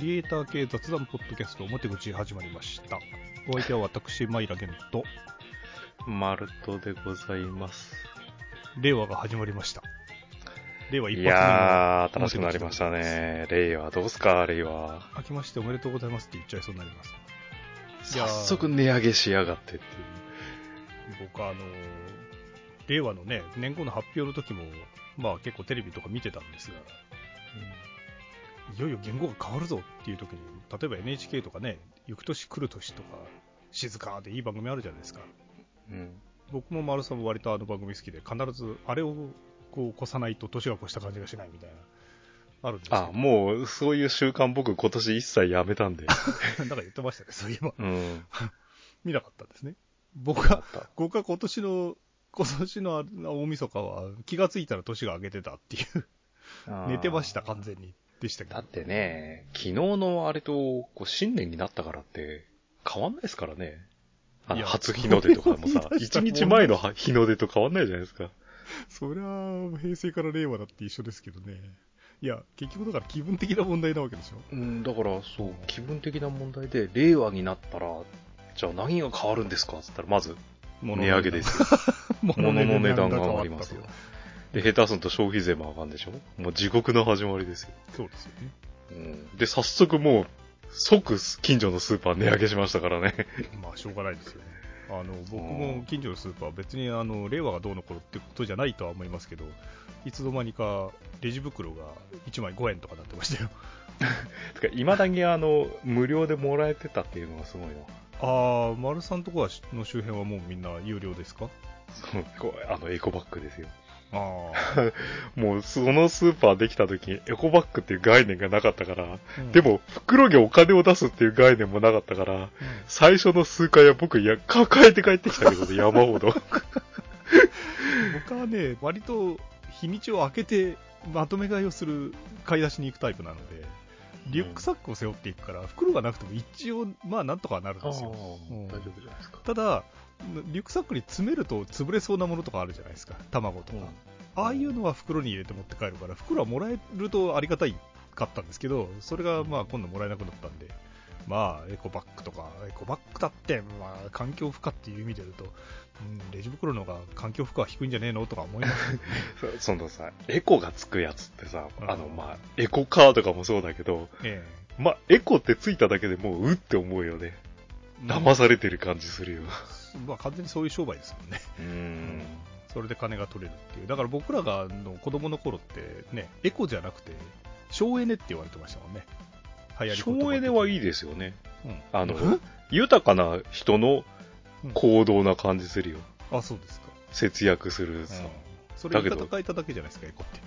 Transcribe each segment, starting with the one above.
クリエイター系雑談ポッドキャスト表口始まりました。お相手は私、マイラゲンと、マルトでございます。令和が始まりました。令和一い発目のやー、楽しくなりましたね。令和、どうすか、令和。明けましておめでとうございますって言っちゃいそうになります。いやー早速値上げしやがってっていう。僕はあのー令和のね、年号の発表の時も、まあ結構テレビとか見てたんですが、いよいよ言語が変わるぞっていう時に、例えば NHK とかね、行く年来る年とか、静かでいい番組あるじゃないですか。うん。僕も丸さんも割とあの番組好きで、必ずあれをこう越さないと年が越した感じがしないみたいな、あるんです。あ、もう、そういう習慣僕今年一切やめたんで。なんか言ってましたね、そういえば。うん。見なかったんですね。僕が、あった僕は今年の、今年の大晦日は気がついたら年が明けてたっていう、寝てました、完全に。でしたけどだっ。てね、昨日のあれと、こう、新年になったからって、変わんないですからね。あの、初日の出とかもさ 一ら日前のは日の出と変わんないじゃないですか。そりゃあ、平成から令和だって一緒ですけどね。いや、結局だから気分的な問題なわけでしょ。うん、だから、そう、気分的な問題で、令和になったら、じゃあ何が変わるんですかって言ったら、まず、値上げですよ。物の値段が上がりますよ。で、下手すると消費税も上がるんでしょ？もう地獄の始まりですよ。そうですよね。うん。で、早速もう、即近所のスーパー値上げしましたからね。まあ、しょうがないですよね。あの、僕も近所のスーパーは別にあの、令和がどうの頃ってことじゃないとは思いますけど、いつの間にかレジ袋が1枚5円とかなってましたよ。てか、未だにあの、無料でもらえてたっていうのがすごいな。あー、丸さんとこはの周辺はもうみんな有料ですか？そうこうあの、エコバッグですよ。ああ。もう、そのスーパーできた時にエコバッグっていう概念がなかったから、うんで、も、袋にお金を出すっていう概念もなかったから、最初の数回は僕、いや、抱えて帰ってきたけどね、山ほど。僕はね、割と日にちを空けてまとめ買いをする買い出しに行くタイプなので、リュックサックを背負っていくから、袋がなくても一応、まあなんとかはなるんですよ。うん大丈夫じゃないですか。ただ、リュックサックに詰めると潰れそうなものとかあるじゃないですか、卵とか。ああいうのは袋に入れて持って帰るから、袋はもらえるとありがたいかったんですけど、それがまあ今度もらえなくなったんで、まあエコバッグとか、エコバッグだって、まあ環境負荷っていう意味で言うと、うん、レジ袋の方が環境負荷は低いんじゃねえのとか思います、ね、そそのさ、エコがつくやつってさ、うん。あの、まあ、エコカーとかもそうだけど、えまあ、エコってついただけでもう、うって思うよね。え騙されてる感じするよ。まあ完全にそういう商売ですもんね。うん。それで金が取れるっていう。だから僕らがあの子供の頃ってね、エコじゃなくて、省エネって言われてましたもんね。流行り省エネはいいですよね。うんあのうん豊かな人の行動な感じするよ。あ、そうですか。節約するさ。それ言い方変えただけじゃないですか、エコって。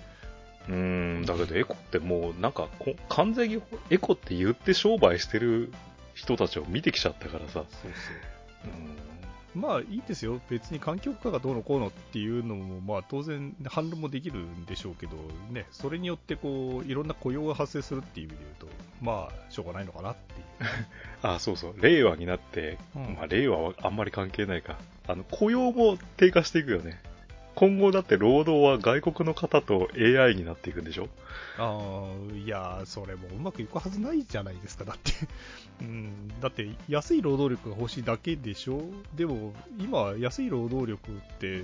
うーん、だけどエコってもうなんかこ完全にエコって言って商売してる人たちを見てきちゃったからさ。そうそう。うんまあいいですよ。別に環境負荷がどうのこうのっていうのも、まあ当然反論もできるんでしょうけど、ね、それによってこう、いろんな雇用が発生するっていう意味で言うと、まあ、しょうがないのかなっていう。あ、そうそう。令和になって、うんまあ令和はあんまり関係ないか。あの、雇用も低下していくよね。今後だって労働は外国の方と AI になっていくんでしょ？ああ、いやー、それもうまくいくはずないじゃないですか、だって。うん、だって、安い労働力が欲しいだけでしょ？でも、今、安い労働力って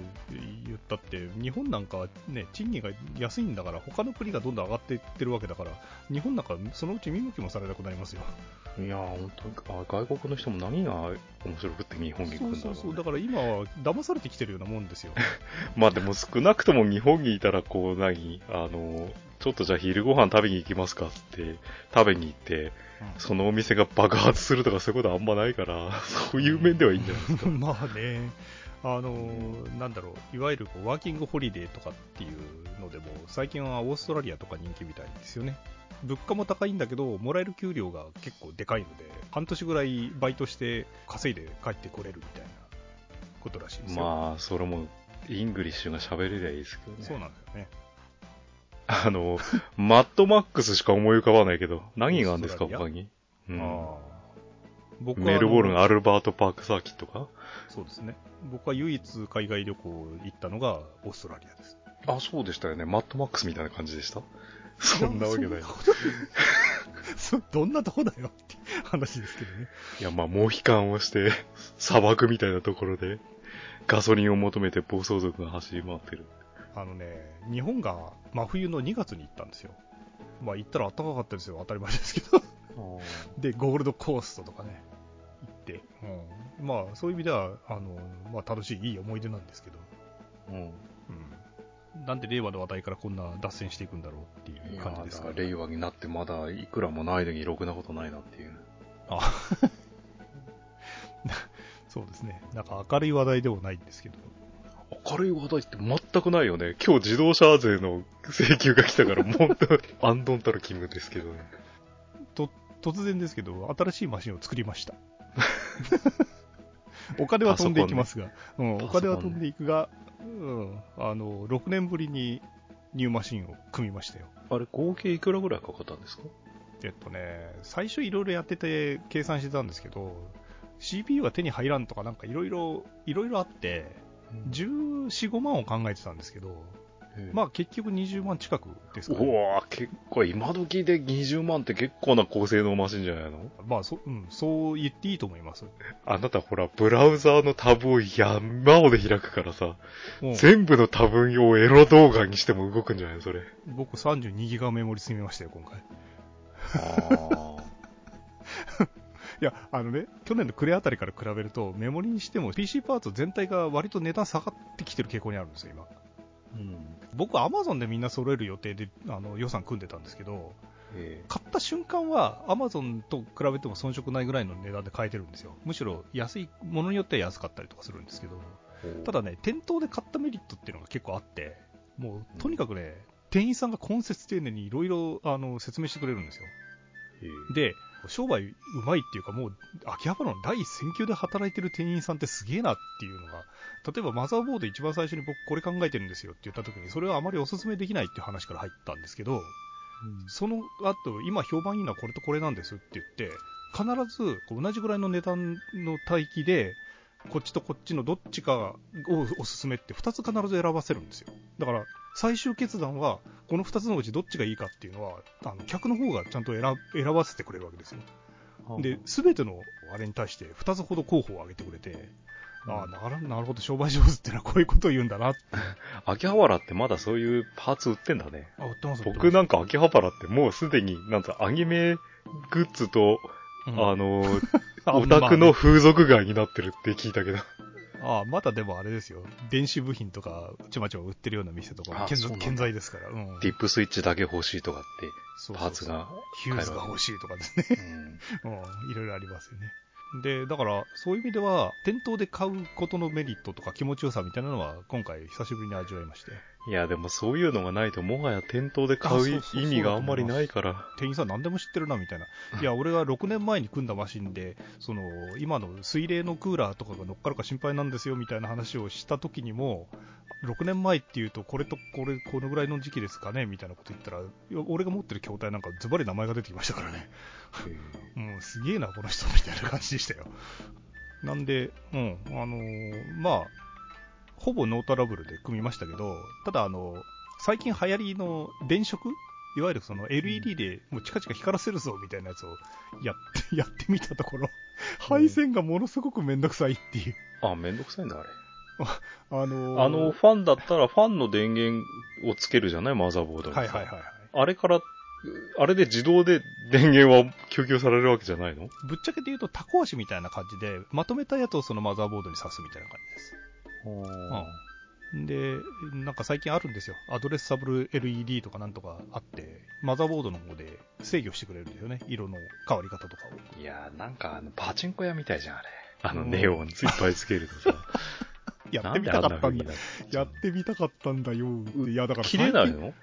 言ったって、日本なんかはね、賃金が安いんだから、他の国がどんどん上がっていってるわけだから、日本なんかそのうち見向きもされなくなりますよ。いやー、本当にあ外国の人も何が面白くって日本に来るんだろう、ね。そうそうそう、だから今は騙されてきてるようなもんですよ。まあでも少なくとも日本にいたらこう何？あの、ちょっとじゃあ昼ご飯食べに行きますかって食べに行って、そのお店が爆発するとかそういうことはあんまないから、そういう面ではいいんじゃないですか。まあね、あのーなんだろう、いわゆるこうワーキングホリデーとかっていうのでも、最近はオーストラリアとか人気みたいですよね。物価も高いんだけど、もらえる給料が結構でかいので、半年ぐらいバイトして稼いで帰ってこれるみたいなことらしいですよ。まあ、それも、 English が喋れりゃいいですけどね。そうなんですよね。あの、マッドマックスしか思い浮かばないけど、何があるんですか、他に？うんあー僕はメルボルンアルバートパークサーキットか？そうですね。僕は唯一海外旅行行ったのがオーストラリアです。あ、そうでしたよね。マッドマックスみたいな感じでした？そんなわけない どんなとこだよって話ですけどね。いや、まあ、モヒカンをして、砂漠みたいなところで、ガソリンを求めて暴走族が走り回ってる。あのね、日本が真冬の2月に行ったんですよ。まあ行ったら暖かかったですよ、当たり前ですけど で、ゴールドコーストとかね、行って、うん、まあそういう意味では、あの、まあ楽しい、いい思い出なんですけど、うん。うん。なんで令和の話題からこんな脱線していくんだろうっていう感じですか、ね、令和になってまだいくらもないのにろくなことないなっていう。あ そうですね。なんか明るい話題でもないんですけど。明るい話題って全くないよね。今日自動車税の請求が来たから、本当に、アンドンたる気分ですけどね。と、突然ですけど、新しいマシンを作りました。お金は飛んでいきますが、ね、うん、お金は飛んでいくが、うん、あの、6年ぶりにニューマシンを組みましたよ。あれ、合計いくらぐらいかかったんですか？えっとね、最初いろいろやってて計算してたんですけど、CPU が手に入らんとかなんかいろいろ、いろいろあって、14、5万を考えてたんですけど、まあ結局20万近くですかね。うわ結構今時で20万って結構な高性能マシンじゃないの？まあそ、うん、そう言っていいと思います。あなたほら、ブラウザーのタブを山ほど開くからさ、全部のタブをエロ動画にしても動くんじゃないのそれ？僕32ギガメモリ積みましたよ、今回。ああ。いや、あのね、去年の暮れあたりから比べると、メモリにしても PC パーツ全体が割と値段下がってきてる傾向にあるんですよ、今。うん、僕、アマゾンでみんな揃える予定であの予算組んでたんですけど、買った瞬間はアマゾンと比べても遜色ないぐらいの値段で買えてるんですよ。むしろ安い、ものによっては安かったりとかするんですけど、ただね、店頭で買ったメリットっていうのが結構あって、もうとにかくね、うん、店員さんが今節丁寧にいろいろ説明してくれるんですよ。で、商売うまいっていうか、もう秋葉原の第一線級で働いてる店員さんってすげえなっていうのが、例えばマザーボード一番最初に僕これ考えてるんですよって言った時に、それはあまりお勧めできないっていう話から入ったんですけど、うん、その後、今評判いいのはこれとこれなんですって言って、必ず同じぐらいの値段の帯域で、こっちとこっちのどっちかをおすすめって2つ必ず選ばせるんですよ。だから、最終決断は、この2つのうちどっちがいいかっていうのは、あの客の方がちゃんと選選ばせてくれるわけですよ。で、すべてのあれに対して2つほど候補を挙げてくれて、ああ、なるなるほど、商売上手ってのはこういうことを言うんだな。秋葉原ってまだそういうパーツ売ってんだね。あ、売ってます僕なんか秋葉原ってもうすでに、なんかアニメグッズと、うん、あの、オタクの風俗街になってるって聞いたけど。ああ、まだでもあれですよ。電子部品とか、ちまちま売ってるような店とか、健在ですから。うん。ディップスイッチだけ欲しいとかって、パーツがヒューズが欲しいとかですね。うん。いろいろありますよね。で、だから、そういう意味では、店頭で買うことのメリットとか気持ちよさみたいなのは、今回久しぶりに味わいまして。いや、でもそういうのがないと、もはや店頭で買う意味があんまりないから。店員さん何でも知ってるな、みたいな。いや、俺が6年前に組んだマシンで、その、今の水冷のクーラーとかが乗っかるか心配なんですよ、みたいな話をした時にも、6年前っていうと、これとこれ、このぐらいの時期ですかね、みたいなこと言ったら、俺が持ってる筐体なんかズバリ名前が出てきましたからね。もうすげえな、この人、みたいな感じでしたよ。なんで、うん、あのー、まあ、ほぼノートラブルで組みましたけど、ただあの、最近流行りの電飾いわゆるその LED でもうチカチカ光らせるぞみたいなやつをやって、やってみたところ、配線がものすごくめんどくさいっていう。あ、めんどくさいんだ、あれ。あのー、あの、ファンだったらファンの電源をつけるじゃない？マザーボードに。はいはいはい。あれから、あれで自動で電源は供給されるわけじゃないの？ぶっちゃけて言うとタコ足みたいな感じで、まとめたやつをそのマザーボードに挿すみたいな感じです。うん、で、なんか最近あるんですよ。アドレスサブル LED とかなんとかあって、マザーボードの方で制御してくれるんですよね。色の変わり方とかを。いやー、なんかあの、パチンコ屋みたいじゃん、あれ。あの、ネオンいっぱいつけるとさ。やってみたかったんだ。やってみたかったんだよ。いや、だから。切れないの？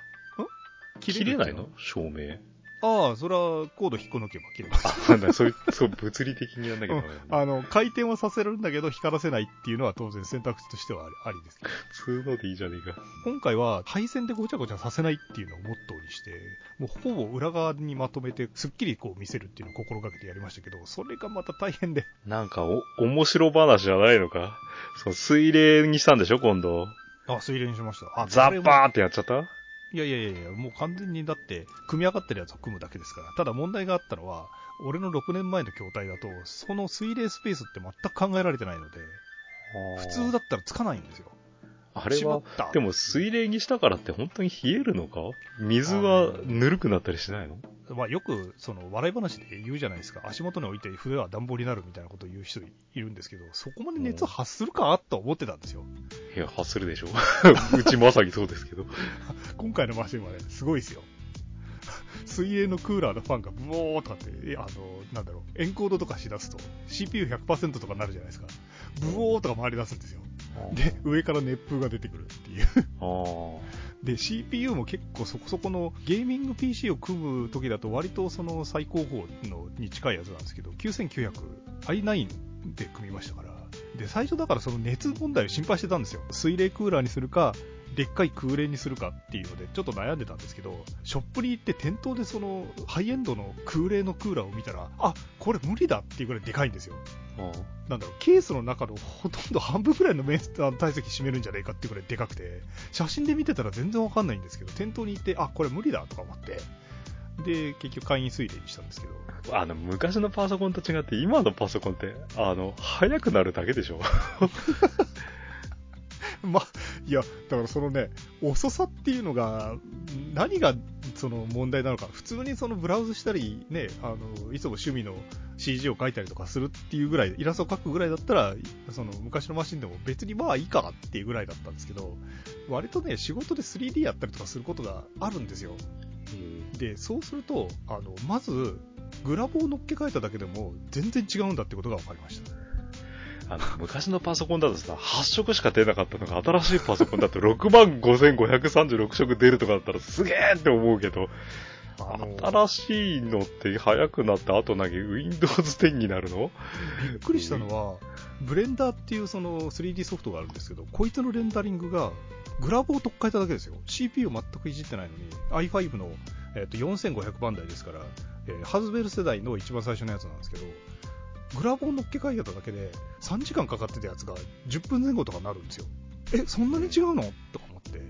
切れないの？照明。ああ、それはコード引っこ抜けば切れます。あ、なんそういう、そう、物理的にやんなきゃダメ、あの、回転はさせるんだけど、光らせないっていうのは当然選択肢としてはありです。普通のでいいじゃねえか。今回は、配線でごちゃごちゃさせないっていうのをモットーにして、もうほぼ裏側にまとめて、すっきりこう見せるっていうのを心がけてやりましたけど、それがまた大変で。なんか、お、面白話じゃないのか？そう、水冷にしたんでしょ、今度。あ、水冷にしました。あ、ザッパーってやっちゃった？いやいやいやもう完全にだって、組み上がってるやつを組むだけですから。ただ問題があったのは、俺の6年前の筐体だと、その水冷スペースって全く考えられてないので、普通だったらつかないんですよ。あれは、でも水冷にしたからって本当に冷えるのか？水はぬるくなったりしないの？まあ、よく、その、笑い話で言うじゃないですか。足元に置いて筆は暖房になるみたいなことを言う人いるんですけど、そこまで熱発するかと思ってたんですよ。いや、発するでしょ。うちまさにそうですけど。今回のマシンはね、すごいですよ。水泳のクーラーのファンがブオーとかって、あの、なんだろう、エンコードとかしだすと、CPU100% とかなるじゃないですか。ブオーとか回り出すんですよ。で、上から熱風が出てくるっていうで、CPU も結構そこそこのゲーミング PC を組む時だと割とその最高峰のに近いやつなんですけど、9900i9 で組みましたから。で、最初だからその熱問題を心配してたんですよ。水冷クーラーにするか、でっかい空冷にするかっていうので、ちょっと悩んでたんですけど、ショップに行って店頭でそのハイエンドの空冷のクーラーを見たら、あこれ無理だっていうぐらいでかいんですよ。なんだろう、ケースの中のほとんど半分ぐらいの面体積占めるんじゃないかっていうぐらいでかくて、写真で見てたら全然わかんないんですけど、店頭に行って、あこれ無理だとか思って、で、結局会員水冷にしたんですけど。あの、昔のパソコンと違って、今のパソコンって、あの、速くなるだけでしょ ま、いや、だからそのね、遅さっていうのが、何がその問題なのか、普通にそのブラウズしたり、ね、あの、いつも趣味の CG を描いたりとかするっていうぐらい、イラストを描くぐらいだったら、その昔のマシンでも別にまあいいかっていうぐらいだったんですけど、割とね、仕事で 3D やったりとかすることがあるんですよ。で、そうすると、あの、まず、グラボを乗っけ替えただけでも全然違うんだってことが分かりました。あの、昔のパソコンだとさ、8色しか出なかったのが、新しいパソコンだと65,536色出るとかだったらすげえって思うけど、新しいのって早くなった後投げ Windows 10になるの？びっくりしたのは、ブレンダーっていうその 3D ソフトがあるんですけど、こいつのレンダリングがグラボを取っ替えただけですよ。CPU 全くいじってないのに、i5 の、えー、と4500番台ですから、えー、ハズベル世代の一番最初のやつなんですけど、グラボを乗っけ替えただけで3時間かかってたやつが10分前後とかになるんですよ。え、そんなに違うの？とか思って。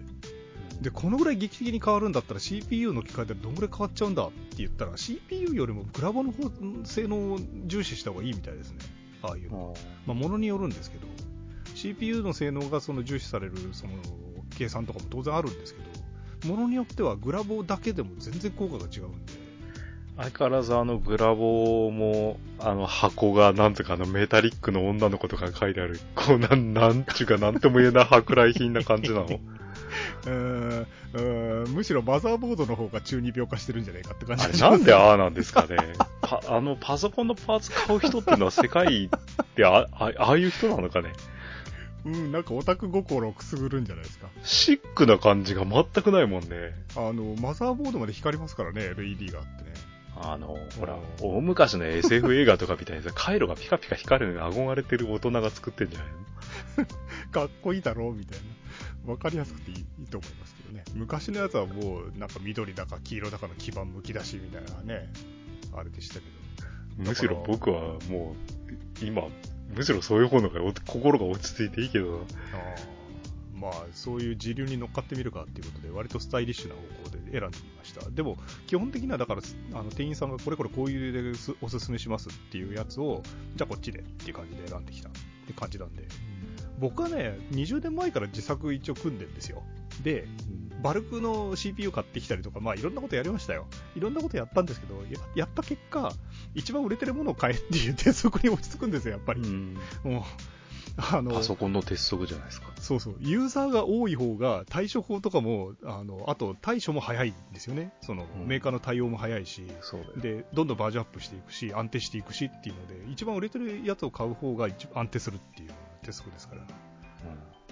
で、このぐらい劇的に変わるんだったら CPU の機械でどんぐらい変わっちゃうんだって言ったら CPU よりもグラボの方性能を重視した方がいいみたいですね。ああいうの。まあ、ものによるんですけど、CPU の性能がその重視されるその計算とかも当然あるんですけど、ものによってはグラボだけでも全然効果が違うんで、相変わらずあのグラボも、あの箱がなんとかあのメタリックの女の子とか書いてある、こうなん、なんちゅうかなんとも言えない舶来品な感じなのうーんむしろマザーボードの方が中二病化してるんじゃないかって感じあれなんでああなんですかね あのパソコンのパーツ買う人っていうのは世界ってあ あああいう人なのかねうん、なんかオタク心をくすぐるんじゃないですか。シックな感じが全くないもんね。あの、マザーボードまで光りますからね、LED があってね。あの、ほら、大昔の SF 映画とかみたいにさ、回路がピカピカ光るのに憧れてる大人が作ってんじゃないの？かっこいいだろうみたいな。わかりやすくていいいいと思いますけどね。昔のやつはもう、なんか緑だか黄色だかの基板むき出しみたいなね、あれでしたけど。むしろ僕はもう、今、むしろそういう方のが心が落ち着いていいけどまあ、そういう時流に乗っかってみるかっていうことで、割とスタイリッシュな方向で選んでみました。でも、基本的にはだから、あの店員さんがこれこれこういうでおすすめしますっていうやつを、じゃあこっちでっていう感じで選んできたって感じなんで、僕はね、20年前から自作一応組んでるんですよ。で、バルクの CPU 買ってきたりとか、まあいろんなことやりましたよ。いろんなことやったんですけど、やった結果、一番売れてるものを買えっていう鉄則に落ち着くんですよ、やっぱり。うん、もうあの、パソコンの鉄則じゃないですか。そうそう。ユーザーが多い方が対処法とかも、あの、あと対処も早いんですよね。その、うん、メーカーの対応も早いし、で、どんどんバージョンアップしていくし、安定していくしっていうので、一番売れてるやつを買う方が安定するっていう鉄則ですから。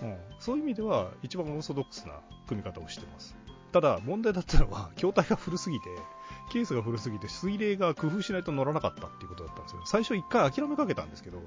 うん、うん、そういう意味では、一番オーソドックスな組み方をしてます。ただ、問題だったのは、筐体が古すぎて、ケースが古すぎて、水冷が工夫しないと乗らなかったっていうことだったんですよ。最初一回諦めかけたんですけど、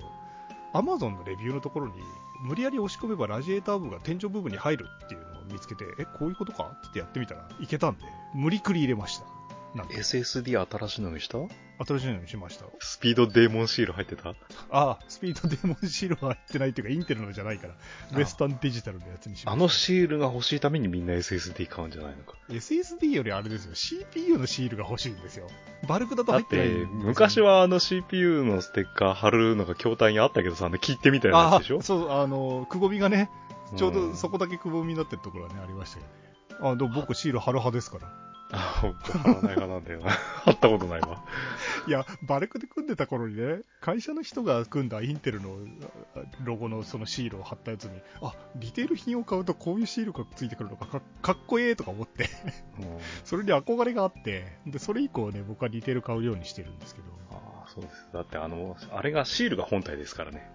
アマゾンのレビューのところに、無理やり押し込めばラジエーター部が天井部分に入るっていうのを見つけて、え、こういうことかってやってみたらいけたんで、無理くり入れました。なんで SSD 新しいのにした？新しいのにしました。スピードデーモンシール入ってた？ああ、スピードデーモンシールは入ってないっていうか、インテルのじゃないから、ウエスタンデジタルのやつにしました。あのシールが欲しいためにみんな SSD 買うんじゃないのか。SSD よりあれですよ、CPU のシールが欲しいんですよ。バルクだと入ってないんてですよ。、昔はあの CPU のステッカー貼るのが筐体にあったけどさ、あの切ってみたいなやあつでしょ？そう、あの、くぼみがね、ちょううんどそこだけくぼみになってるところはね、ありましたけどね。あ、でも僕シール貼る派ですから。あ、ほんと貼らない派なんだよな。貼ったことないわ。いや、バルクで組んでた頃にね、会社の人が組んだインテルのあロゴのそのシールを貼ったやつに、あ、リテール品を買うとこういうシールがついてくるのかかかっこええとか思って、それに憧れがあって、で、それ以降ね、僕はリテール買うようにしてるんですけど、ああ、そうです。だってあの、あれがシールが本体ですからね。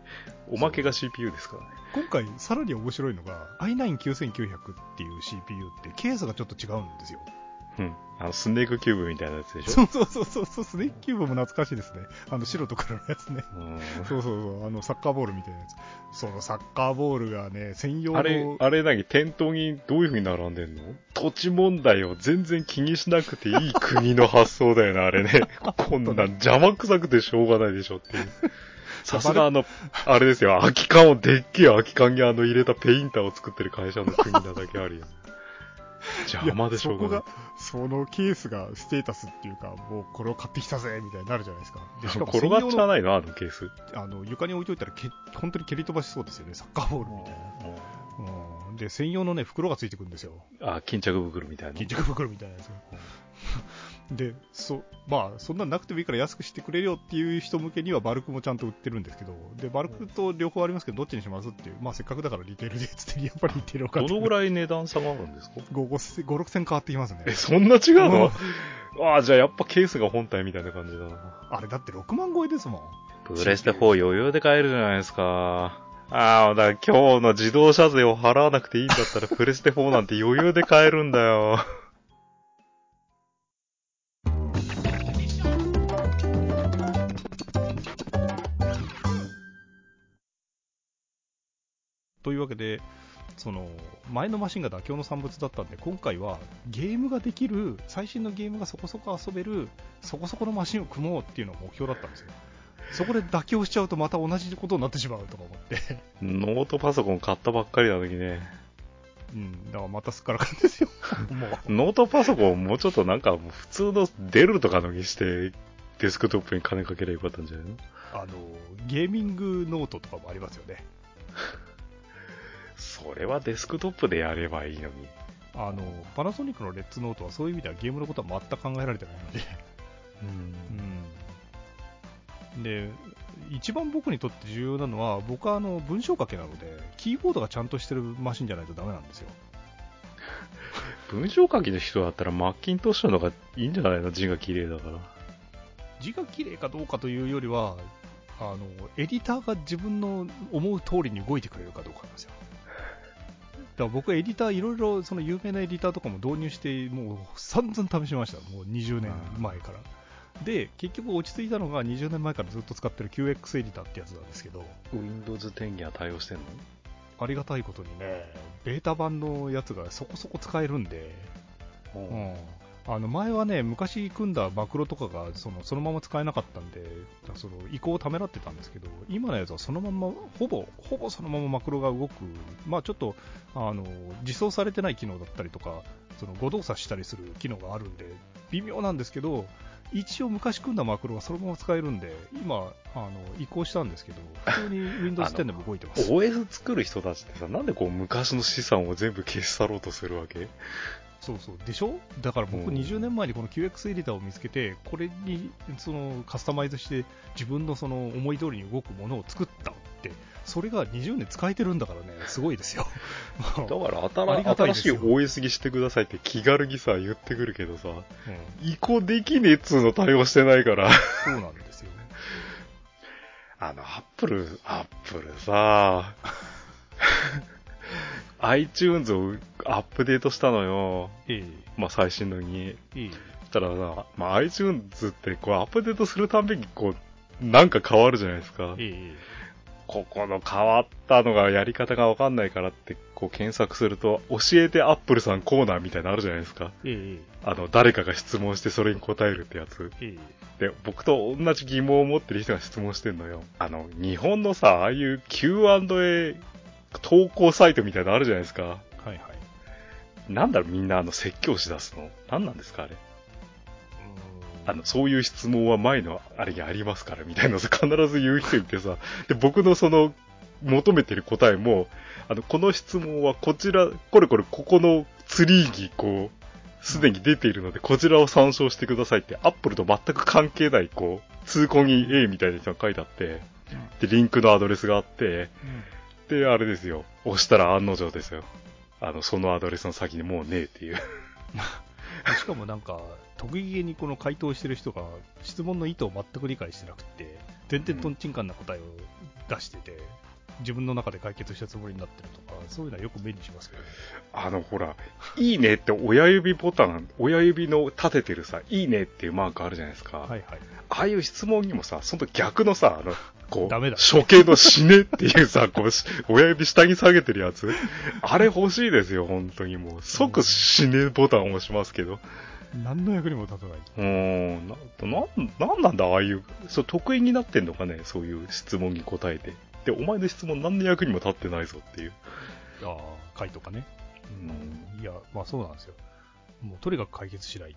おまけが CPU ですからね。今回さらに面白いのが、i9-9900 っていう CPU ってケースがちょっと違うんですよ。うん。あの、スネークキューブみたいなやつでしょ？そうそうそうそうそう、スネークキューブも懐かしいですね。あの白と黒のやつね。うんそうそうそう、あのサッカーボールみたいなやつ。そのサッカーボールがね、専用の。あれ、あれ何？店頭にどういう風に並んでんの？土地問題を全然気にしなくていい国の発想だよな、あれね。こんなん邪魔くさくてしょうがないでしょっていう。さすがあの、あれですよ、空き缶をでっけえ空き缶にあの入れたペインターを作ってる会社の国なだけあるよ。邪魔でしょうが。そこが、そのケースがステータスっていうか、もうこれを買ってきたぜみたいになるじゃないですか。でしかも転がっちゃわ専ないのあのケース。あの床に置いといたらけ、本当に蹴り飛ばしそうですよね、サッカーボールみたいな。うん、で、専用のね、袋がついてくるんですよ。あ、巾着袋みたいな。巾着袋みたいなやつが。で、そ、まあ、そんなんなくてもいいから安くしてくれるよっていう人向けにはバルクもちゃんと売ってるんですけど、で、バルクと両方ありますけど、どっちにしますっていう、まあ、せっかくだからリテールでっつって、やっぱりリテールを買ってどのぐらい値段差があるんですか？5、5、6千変わってきますね。え、そんな違うの？ああ、じゃあやっぱケースが本体みたいな感じだな。あれだって6万超えですもん。プレステ4余裕で買えるじゃないですか。ああ、だから今日の自動車税を払わなくていいんだったらプレステ4なんて余裕で買えるんだよ。というわけで、その前のマシンが妥協の産物だったんで、今回はゲームができる、最新のゲームがそこそこ遊べる、そこそこのマシンを組もうっていうのが目標だったんですよ。そこで妥協しちゃうとまた同じことになってしまうとか思って、ノートパソコン買ったばっかりな時ね。うん、だからまたすっからかんですよ。もうノートパソコンもうちょっとなんか普通のデルとかのにしてデスクトップに金かければよかったんじゃないの？あのゲーミングノートとかもありますよね。それはデスクトップでやればいいのに。あのパナソニックのレッツノートはそういう意味ではゲームのことは全く考えられてないので、うん、で一番僕にとって重要なのは僕はあの文章書けなのでキーボードがちゃんとしてるマシンじゃないとダメなんですよ。文章書きの人だったらマッキントッシュの方がいいんじゃないの？字が綺麗だから。字が綺麗かどうかというよりはあのエディターが自分の思う通りに動いてくれるかどうかなんですよだから僕はエディターいろいろその有名なエディターとかも導入してもう散々試しました。もう20年前から。で結局落ち着いたのが20年前からずっと使ってる QX エディターってやつなんですけど。Windows 10には対応してんの？ありがたいことにねベータ版のやつがそこそこ使えるんで、うん、あの前はね昔組んだマクロとかがそのそのまま使えなかったんでその移行をためらってたんですけど今のやつはそのままほぼほぼそのままマクロが動く、まあ、ちょっとあの実装されてない機能だったりとかその誤動作したりする機能があるんで微妙なんですけど一応昔組んだマクロがそのまま使えるんで今あの移行したんですけど普通に Windows 10でも動いてます。OS 作る人たちってさ、なんでこう昔の資産を全部消し去ろうとするわけ？そうそう。でしょ？だから僕うん。20年前にこの QX エディターを見つけてこれにそのカスタマイズして自分のその思い通りに動くものを作ったってそれが20年使えてるんだからね。すごいですよ。だからありがたい新しい OS にしてくださいって気軽にさ、言ってくるけどさ、うん。移行できねえっつうの対応してないから。そうなんですよ あの、アップル、アップルさ、iTunes をアップデートしたのよ。えまあ、最新のに。えしたらさ、まあ、iTunes ってこうアップデートするたんびにこう、なんか変わるじゃないですか。ええここの変わったのがやり方がわかんないからって、こう検索すると、教えてアップルさんコーナーみたいなのあるじゃないですか。ええ。あの、誰かが質問してそれに答えるってやつ。ええ。で、僕と同じ疑問を持ってる人が質問してんのよ。あの、日本のさ、ああいう Q&A 投稿サイトみたいなのあるじゃないですか。はいはい。なんだろう、みんなあの説教し出すの。何なんですか、あれ。あの、そういう質問は前のあれにありますから、みたいなさ、必ず言う人いてさ、で、僕のその、求めてる答えも、あの、この質問はこちら、これこれここのツリーにこう、すでに出ているので、こちらを参照してくださいって、アップルと全く関係ない、こう、通行に A みたいな人が書いてあって、で、リンクのアドレスがあって、で、あれですよ、押したら案の定ですよ。あの、そのアドレスの先にもうねえっていう。しかもなんか、得意げにこの回答してる人が質問の意図を全く理解してなくて、全然とんちんかんな答えを出してて、自分の中で解決したつもりになってるとか、そういうのはよく目にしますけど、ね、あの、ほら、いいねって親指ボタン、親指の立ててるさ、いいねっていうマークあるじゃないですか。はいはい。ああいう質問にもさ、その逆のさ、あの、こう、ダメだ処刑の死ねっていうさ、こう、親指下に下げてるやつ。あれ欲しいですよ、本当にもう。即死ねボタン押しますけど。何の役にも立たない。うん、な、な、なんなんだ、ああいう、そう、得意になってんのかね、そういう質問に答えて。で、お前の質問何の役にも立ってないぞっていう。ああ、回とかね。うん。いや、まあそうなんですよ。もうとにかく解決しないっ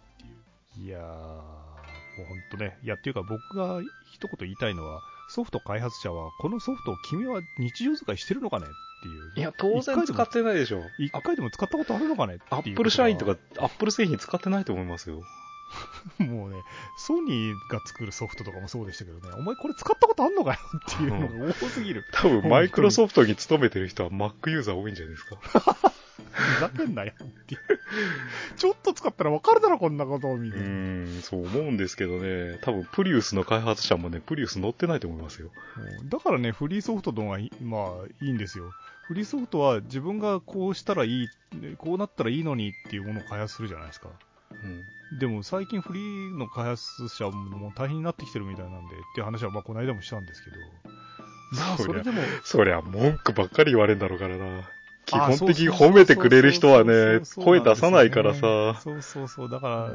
ていう。いやー、もうほんとね。いや、っていうか僕が一言言いたいのは、ソフト開発者は、このソフトを君は日常使いしてるのかね？っていう。いや、当然使ってないでしょ。一回でも使ったことあるのかね？アップル社員とか、アップル製品使ってないと思いますよ。もうね、ソニーが作るソフトとかもそうでしたけどね、お前これ使ったことあんのかよ？っていうのが多すぎる。多分マイクロソフトに勤めてる人は Mac ユーザー多いんじゃないですか。ふざけんなよっていう。ちょっと使ったらわかるだろ、こんなことを、みたいな。うん、そう思うんですけどね、多分プリウスの開発者もね、プリウス乗ってないと思いますよ。だからね、フリーソフトの方がまあいいんですよ。フリーソフトは自分がこうしたらいい、こうなったらいいのにっていうものを開発するじゃないですか。うん、でも最近フリーの開発者も大変になってきてるみたいなんでっていう話はまあこの間もしたんですけど、まあそれでも。そりゃ文句ばっかり言われんだろうからな。基本的に褒めてくれる人はね、声出さないからさ。そうそうそう。だから、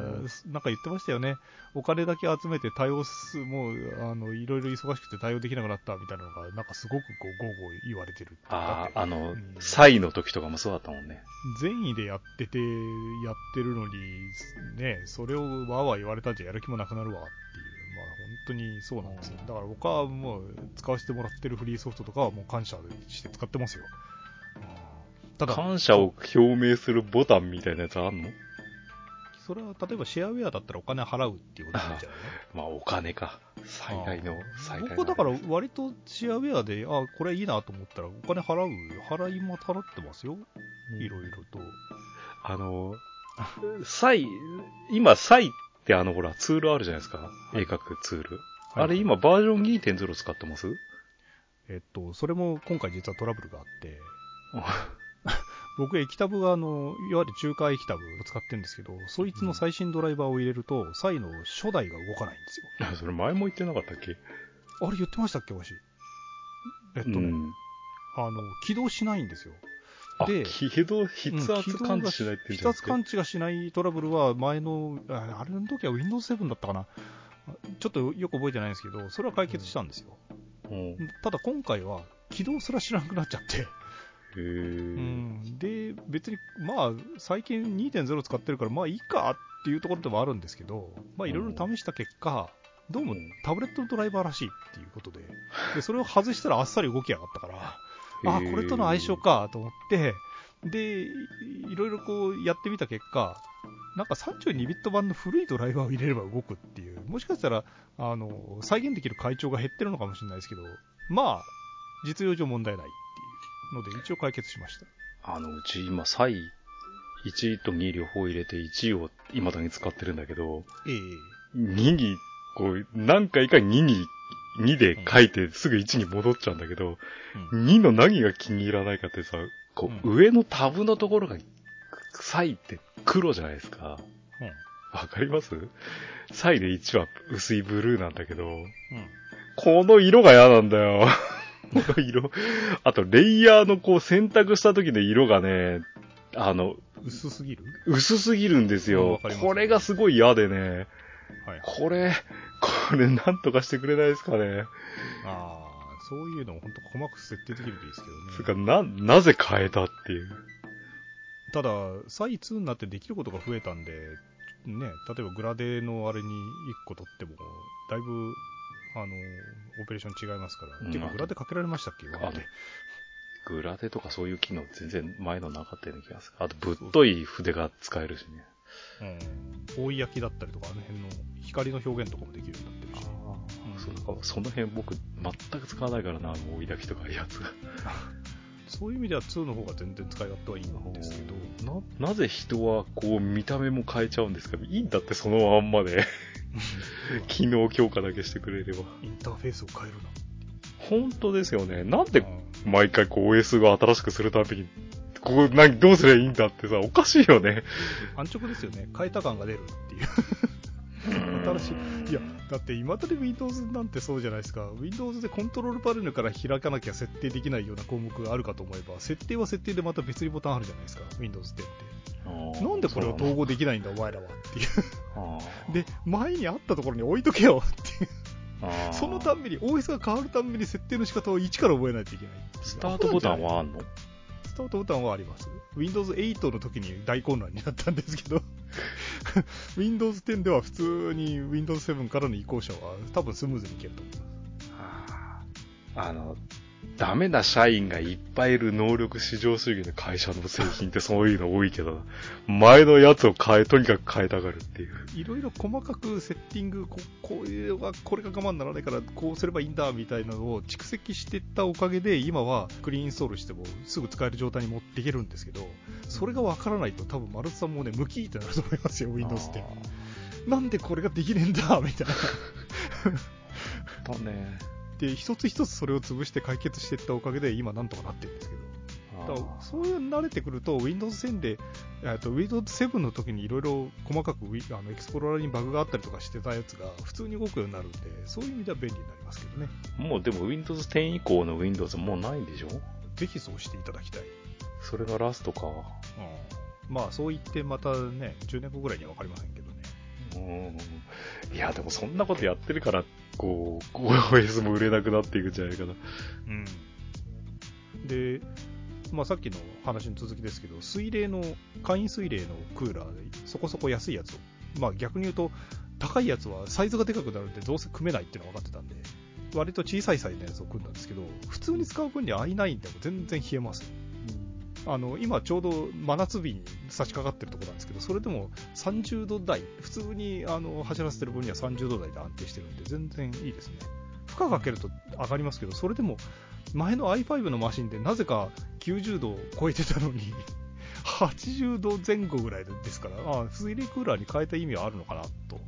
なんか言ってましたよね。お金だけ集めて対応す、もう、あの、いろいろ忙しくて対応できなくなったみたいなのが、なんかすごくこう、ゴーゴー言われてるああ、あの、サ、イ、の時とかもそうだったもんね。善意でやってて、やってるのに、ね、それをわーわー言われたんじゃやる気もなくなるわっていう。まあ、本当にそうなんですよ。だから僕はもう、使わせてもらってるフリーソフトとかはもう感謝して使ってますよ。ただ、感謝を表明するボタンみたいなやつあんの？それは例えばシェアウェアだったらお金払うっていうことなんじゃないまあお金か。最大の、最大の。僕だから割とシェアウェアで、あ、これいいなと思ったらお金払う、払いも払ってますよ。いろいろと。あの、サイ、今サイってあのほらツールあるじゃないですか。絵描くツール。はい、あれ今バージョン2.0使ってます？えっと、それも今回実はトラブルがあって、僕、液タブは、あの、いわゆる中華液タブを使ってるんですけど、そいつの最新ドライバーを入れると、サイの初代が動かないんですよ。それ前も言ってなかったっけ？あれ言ってましたっけ、わし？えっとね、うん、あの、起動しないんですよ。で、起動、筆圧感知しないって筆圧感知がしないトラブルは前の、あれの時は Windows 7だったかな？ちょっとよく覚えてないんですけど、それは解決したんですよ。うん、ただ今回は起動すら知らなくなっちゃって、うん、で、別に、まあ、最近2.0使ってるから、まあいいかっていうところではあるんですけど、まあいろいろ試した結果、どうもタブレットのドライバーらしいっていうことで、でそれを外したらあっさり動きやがったから、あ、これとの相性かと思って、で、いろいろこうやってみた結果、なんか32ビット版の古いドライバーを入れれば動くっていう、もしかしたら、あの、再現できる会長が減ってるのかもしれないですけど、まあ、実用上問題ないので、一応解決しました。あの、うち今、サイ1と2両方入れて1を未だに使ってるんだけど、ええ2に、こう、何回か2に、2で書いてすぐ1に戻っちゃうんだけど、うん、2の何が気に入らないかってさ、こう、うん、上のタブのところが、サイって黒じゃないですか。わ、うん、かります？サイで1は薄いブルーなんだけど、うん、この色が嫌なんだよ。の色。あと、レイヤーのこう選択した時の色がね、あの、薄すぎる？薄すぎるんですよ。これがすごい嫌でね。はい、これ、これなんとかしてくれないですかね。ああ、そういうのも本当細かく設定できるといいですけどね。つか、な、なぜ変えたっていう。ただ、サイ2になってできることが増えたんで、ね、例えばグラデのあれに1個取っても、だいぶ、あの、オペレーション違いますから。うん、ていうか、グラデかけられましたっけ？今まで。グラデとかそういう機能全然前のなかったような気がする。あと、ぶっとい筆が使えるしね。うん。追い焼きだったりとか、あの辺の光の表現とかもできるようになってるし。あ、うん、その辺僕全く使わないからな、あの追い焼きとかいうやつが。そういう意味では2の方が全然使い勝手はいいんですけど。な、なぜ人はこう見た目も変えちゃうんですか？いいんだってそのまんまで 機能強化だけしてくれれば。インターフェースを変えるな。本当ですよね。なんで毎回こう OS が新しくするたびに、ここ何、どうすればいいんだってさ、おかしいよね。安直ですよね。変えた感が出るっていう新しい。いや、だって今まで Windows なんてそうじゃないですか。Windows でコントロールパネルから開かなきゃ設定できないような項目があるかと思えば、設定は設定でまた別にボタンあるじゃないですか。Windows 10って。なんでこれを統合できないんだ、お前らはっていう。で、前にあったところに置いとけよっていう。そのたんびに、OS が変わるたんびに設定の仕方を一から覚えないといけない。スタートボタンはあんの？スタートボタンはあります。Windows 8の時に大混乱になったんですけど Windows 10では普通に Windows 7からの移行者は多分スムーズにいけると思います。あの、ダメな社員がいっぱいいる能力至上主義の会社の製品ってそういうの多いけど、前のやつを変え、とにかく変えたがるっていう。いろいろ細かくセッティング、ここういうのが、これが我慢ならないから、こうすればいいんだ、みたいなのを蓄積していったおかげで、今はクリーンインストールしてもすぐ使える状態に持っていけるんですけど、それがわからないと多分、丸さんもね、無キーってなると思いますよ、Windows って。なんでこれができねえんだ、みたいな。だね。で、一つ一つそれを潰して解決していったおかげで、今なんとかなってるんですけど。だからそういう慣れてくると、Windows 10で、えと Windows 7の時にいろいろ細かくあのエクスプローラーにバグがあったりとかしてたやつが普通に動くようになるんで、そういう意味では便利になりますけどね。もうでも Windows 10以降の Windows もうないんでしょ？ぜひそうしていただきたい。それがラストか。うん。まあそう言ってまたね、10年後ぐらいにはわかりませんけどね。うん。いや、でもそんなことやってるから、こう、OS も売れなくなっていくんじゃないかな。うん。で、まあ、さっきの話の続きですけど、水冷の、簡易水冷のクーラーで、そこそこ安いやつを、まあ逆に言うと、高いやつはサイズがでかくなるんで、どうせ組めないっていうのは分かってたんで、割と小さいサイズのやつを組んだんですけど、普通に使う分には i9 でも全然冷えます。あの今ちょうど真夏日に差し掛かってるところなんですけど、それでも30度台、普通にあの走らせてる分には30度台で安定してるんで、全然いいですね。負荷かけると上がりますけど、それでも前の i5 のマシンでなぜか90度を超えてたのに80度前後ぐらいですから、あ水冷クーラーに変えた意味はあるのかなと。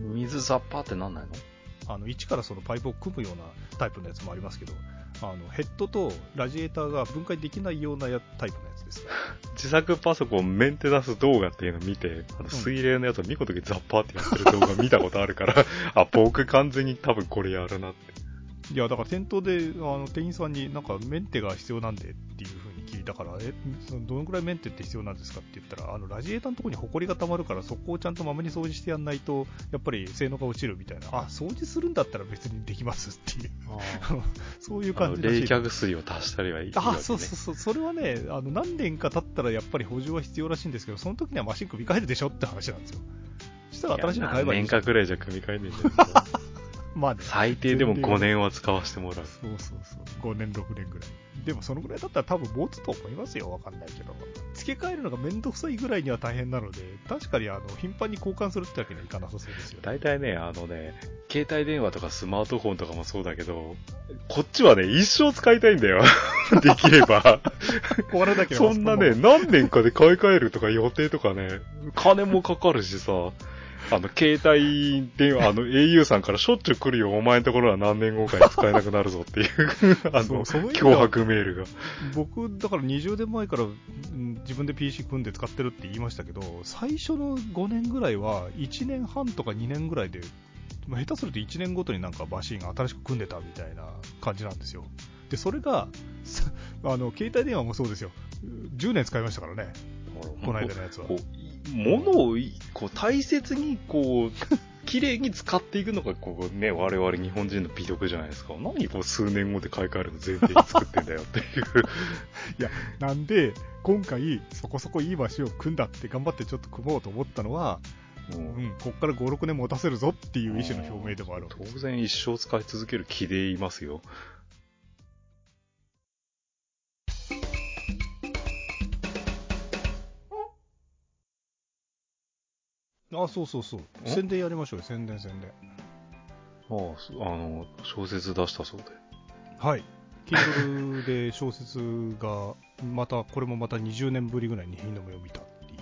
水ザッパーってなんないの？あの、一からそのパイプを組むようなタイプのやつもありますけど、あのヘッドとラジエーターが分解できないようなやタイプのやつです。自作パソコンメンテナンス動画っていうのを見て、あの水冷のやつを見事にザッパーってやってる動画見たことあるから、あ、僕完全に多分これやるなって。いや、だから店頭で、あの、店員さんになんかメンテが必要なんでっていう風に聞いたから、え、どのくらいメンテって必要なんですかって言ったら、あの、ラジエーターのところにホコリが溜まるから、そこをちゃんとまめに掃除してやんないと、やっぱり性能が落ちるみたいな、あ、掃除するんだったら別にできますっていう、そういう感じで。冷却水を足したりはいい、ね、あ、そうそうそう、それはね、あの、何年か経ったらやっぱり補充は必要らしいんですけど、その時にはマシン組み替えるでしょって話なんですよ。そしたら新しいの買えばいい。年かくらいじゃ組み替えねえんだよ。まあ、最低でも5年は使わせてもらう。そうそうそう。5年、6年ぐらい。でもそのぐらいだったら多分持つと思いますよ。わかんないけど。付け替えるのがめんどくさいぐらいには大変なので、確かにあの、頻繁に交換するってわけにはいかなさそうですよ、ね。大体ね、あのね、携帯電話とかスマートフォンとかもそうだけど、こっちはね、一生使いたいんだよ。できれば。壊れなければ。そんなね、何年かで買い替えるとか予定とかね、金もかかるしさ、あの、携帯電話、あの、au さんからしょっちゅう来るよ、お前のところは何年後かに使えなくなるぞっていう あの、脅迫メールが。僕、だから20年前から自分で PC 組んで使ってるって言いましたけど、最初の5年ぐらいは、1年半とか2年ぐらいで、下手すると1年ごとになんかマシンが新しく組んでたみたいな感じなんですよ。で、それが、あの、携帯電話もそうですよ。10年使いましたからね。この間のやつは。物をこう大切にこう 綺麗に使っていくのが、こうね、我々日本人の美徳じゃないですか。何こう数年後で買い替えるの前提に作ってんだよっていう。いや、なんで、今回、そこそこいい橋を組んだって頑張ってちょっと組もうと思ったのは、うん、こっから5、6年持たせるぞっていう意思の表明でもある当然一生使い続ける気でいますよ。あ、そうそうそう。宣伝やりましょうよ、宣伝宣伝。ああ、あの、小説出したそうで。はい。Kindle で小説が、また、これもまた20年ぶりぐらいに日の目を見たってい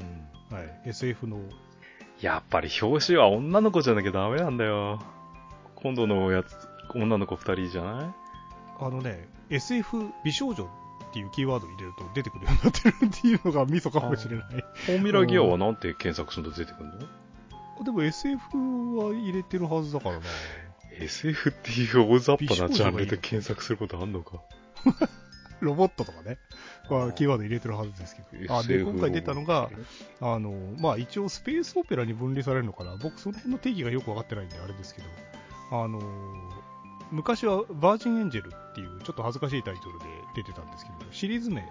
う。うん。はい。SF の。やっぱり表紙は女の子じゃなきゃダメなんだよ。今度のやつ、女の子二人じゃない？あのね、SF 美少女っていうキーワードを入れると出てくるようになってるっていうのがミソかもしれない。フォーミュラギアはなんて検索すると出てくるの？でも SF は入れてるはずだからな。SF っていう大雑把なジャンルで検索することあんのか ロボットとかね、はキーワード入れてるはずですけど。あで、今回出たのが、あの、まあ一応スペースオペラに分離されるのかな。僕その辺の定義がよくわかってないんであれですけど、あの、昔はバージンエンジェルっていうちょっと恥ずかしいタイトルで出てたんですけど、シリーズ名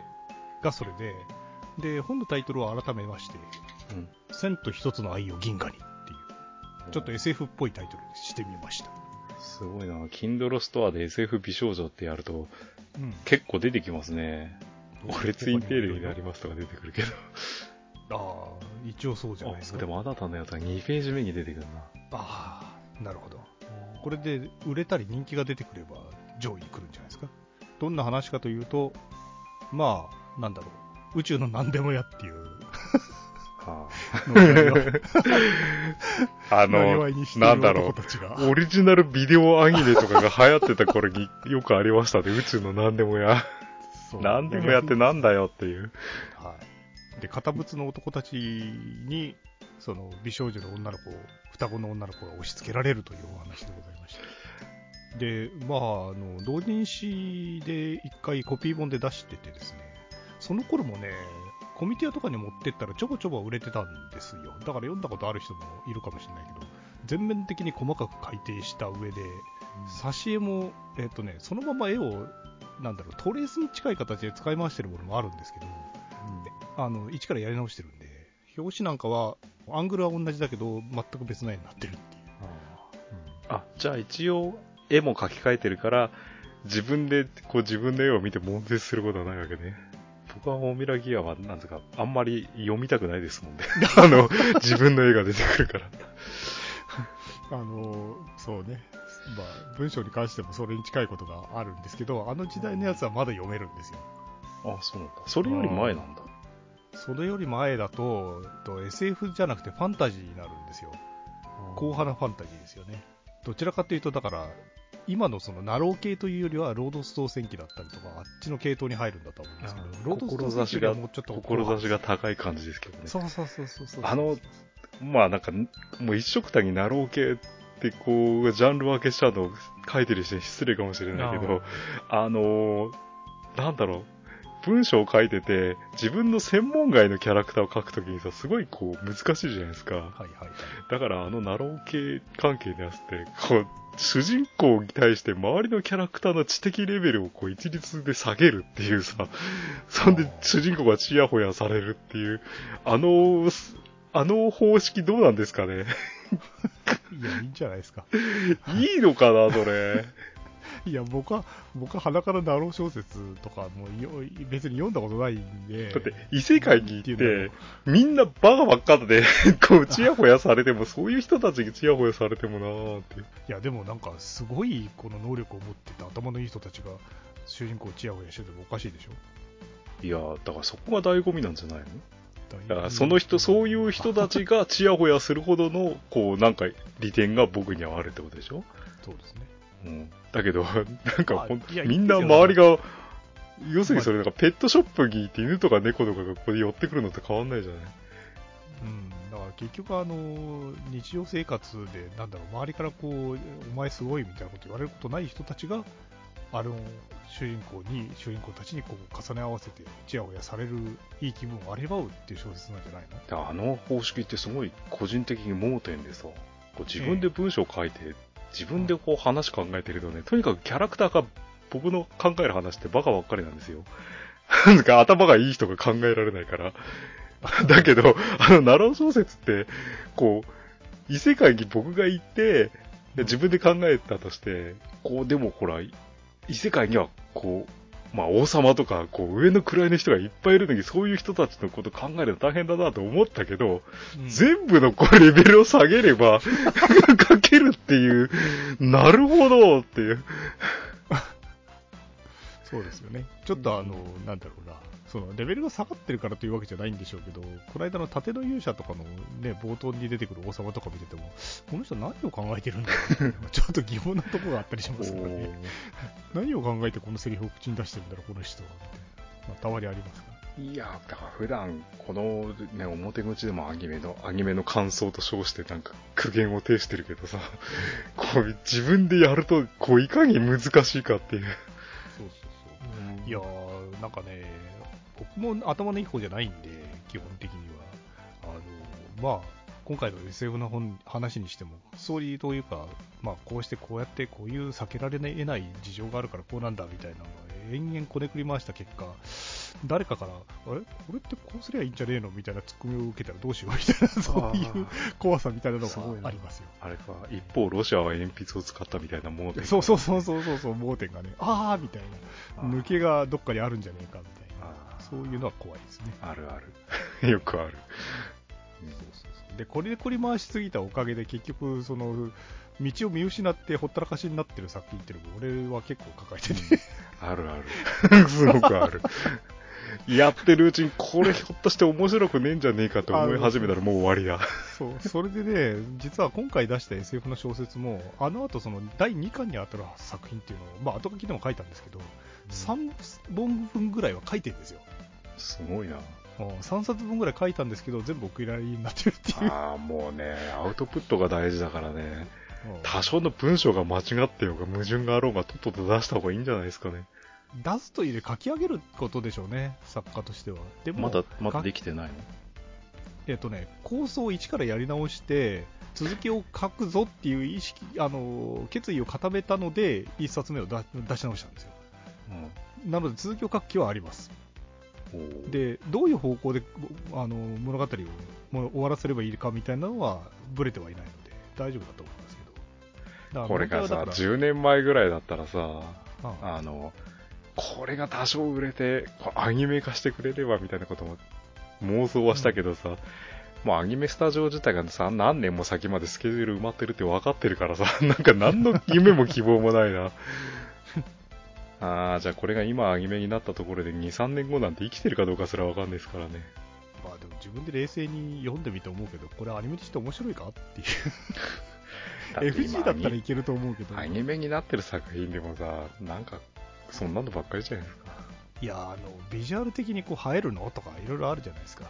がそれで、で、本のタイトルを改めまして、うん、千と一つの愛を銀河にっていう、ちょっと SF っぽいタイトルにしてみました。すごいな。Kindle ストアで SF 美少女ってやると、うん、結構出てきますね。俺ツインテールになりますとか出てくるけど。あ あ、一応そうじゃないですか。でもあなたのやつは2ページ目に出てくるな。ああ、なるほど。これで売れたり人気が出てくれば上位に来るんじゃないですか。どんな話かというと、まあ、なんだろう、宇宙の何でもやっていう。はあ、あの、なんだろう、オリジナルビデオアニメとかが流行ってた頃によくありましたね、宇宙の何でもや。何でもやってなんだよっていう。はい。で、堅物の男たちに、その美少女の女の子を、双子の女の子が押し付けられるというお話でございました。で、まあ、あの、同人誌で一回コピー本で出しててですね、その頃もね、コミティアとかに持ってったらちょこちょこ売れてたんですよ。だから読んだことある人もいるかもしれないけど、全面的に細かく改訂した上で、挿絵も、えっ、とね、そのまま絵を、なんだろう、トレースに近い形で使い回してるものもあるんですけど、うん、あの、一からやり直してるんで、表紙なんかは、アングルは同じだけど、全く別の絵になってるっていう。あ、うん、あじゃあ一応、絵も描き換えてるから、自分で、こう自分の絵を見て悶絶することはないわけね。僕は大ミラギアは、なんとか、あんまり読みたくないですもんね。あの、自分の絵が出てくるから。あの、そうね。まあ、文章に関してもそれに近いことがあるんですけど、あの時代のやつはまだ読めるんですよ。あ、そうなんだ。それより前なんだ。それより前だと、と SF じゃなくてファンタジーになるんですよ。硬派なファンタジーですよね。どちらかというと、だから、今のそのなろう系というよりは、ロードス島戦記だったりとか、あっちの系統に入るんだと思うんですけど、ロードス島戦記はもうちょっと。志が高い感じですけどね。そうそうそうそうそうあの、まあなんか、もう一緒くたになろう系ってこう、ジャンル分けしちゃうの書いてる人に失礼かもしれないけど、あのなんだろう、文章を書いてて、自分の専門外のキャラクターを書くときにさ、すごいこう、難しいじゃないですか。はいはいはい。だからあのなろう系関係のやつって、こう、主人公に対して周りのキャラクターの知的レベルをこう一律で下げるっていうさ、そんで主人公がチヤホヤされるっていう、あの、あの方式どうなんですかねいや、いいんじゃないですか。いいのかな、それ。いや、僕は、僕はハナからなろう小説とかも別に読んだことないんで。だって、異世界に行って、みんなバカばっかで、こう、チヤホヤされても、そういう人たちにチヤホヤされてもなーって。いや、でもなんか、すごい、この能力を持ってた頭のいい人たちが、主人公チヤホヤしててもおかしいでしょいや、だからそこが醍醐味なんじゃないの？だからその人、そういう人たちがチヤホヤするほどの、こう、なんか利点が僕にはあるってことでしょ？そうですね。うん。だけど、なんかほんみんな周りが、要するにそれなんかペットショップに行って犬とか猫とかがここで寄ってくるのと変わんないじゃない？うん、だから結局あの、日常生活で、なんだろう、周りからこう、お前すごいみたいなこと言われることない人たちが、あの主人公に主人公たちにこう重ね合わせてちやほやされるいい気分を味わうっていう小説なんじゃないの？あの方式ってすごい個人的に盲点でさこう自分で文章を書いて、えー、自分でこう話考えてるとねとにかくキャラクターが僕の考える話ってバカばっかりなんですよ。なんか頭がいい人が考えられないから。だけどあのナロー小説ってこう異世界に僕が行って自分で考えたとして、こう、でもほら、異世界には、こう、まあ王様とか、こう上の位の人がいっぱいいるのに、そういう人たちのこと考えるの大変だなと思ったけど、うん、全部のこうレベルを下げれば、書けるっていう、なるほどっていう。そうですよね。ちょっとあの、なんだろうな、そのレベルが下がってるからというわけじゃないんでしょうけど、この間の盾の勇者とかの、ね、冒頭に出てくる王様とか見てても、この人何を考えてるんだろう ちょっと疑問なところがあったりしますからね。何を考えてこのセリフを口に出してるんだろう、この人は。まあ、たまにあります。いや、だから普段、このね、表口でもアニメの、アニメの感想と称してなんか苦言を呈してるけどさ、こう自分でやると、こういかに難しいかっていう。そうそうそう。いやー、なんかね、僕も頭のいい方じゃないんで、基本的には。あの、まあ、今回の SF の本話にしても、ストーリーというか、まあ、こうしてこうやってこういう避けられないない事情があるからこうなんだみたいなのが延々こねくり回した結果、誰かから、あれ？これってこうすりゃいいんじゃねえの？みたいなツッコミを受けたらどうしよう？みたいな、そういう怖さみたいなのがありますよ。あれか、一方、ロシアは鉛筆を使ったみたいな盲点、そうそうそうそうそう、盲点がね、ああみたいな、抜けがどっかにあるんじゃねえかみたいな。そういうのは怖いですね。あるある。よくある。そうそうそうで、これで凝り回しすぎたおかげで結局、その、道を見失ってほったらかしになってる作品っていうのも俺は結構抱えてて、うん、あるある。すごくある。やってるうちにこれひょっとして面白くねえんじゃねえかと思い始めたらもう終わりだ。そう、それでね、実は今回出した SF の小説も、あの後その第2巻に当たる作品っていうのを、まあ後書きでも書いたんですけど、3本分ぐらいは書いてるんですよ。すごいな。3冊分ぐらい書いたんですけど、全部お蔵入りになってるっていう。ああ、もうね、アウトプットが大事だからね。多少の文章が間違ってようが矛盾があろうがとっとと出した方がいいんじゃないですかね。出すというより書き上げることでしょうね、作家としては。でもまだ、まだできてないの？えっとね、構想を一からやり直して、続きを書くぞっていう意識、あの、決意を固めたので、一冊目を出し直したんですよ。うん、なので続きを書く気はあります。でどういう方向であの物語を終わらせればいいかみたいなのはぶれてはいないので大丈夫だと思いますけど。これがさ10年前ぐらいだったらさあのこれが多少売れてアニメ化してくれればみたいなことも妄想はしたけどさ、うん。もうアニメスタジオ自体がさ、何年も先までスケジュール埋まってるって分かってるからさ、なんか何の夢も希望もないな。ああ、じゃあこれが今アニメになったところで2、3年後なんて生きてるかどうかすらわかんないですからね。まあでも自分で冷静に読んでみて思うけど、これアニメとして面白いかっていう FG だったらいけると思うけど。アニメになってる作品でもさ、なんか、そんなのばっかりじゃないですか。いや、あの、ビジュアル的にこう映えるのとかいろいろあるじゃないですか。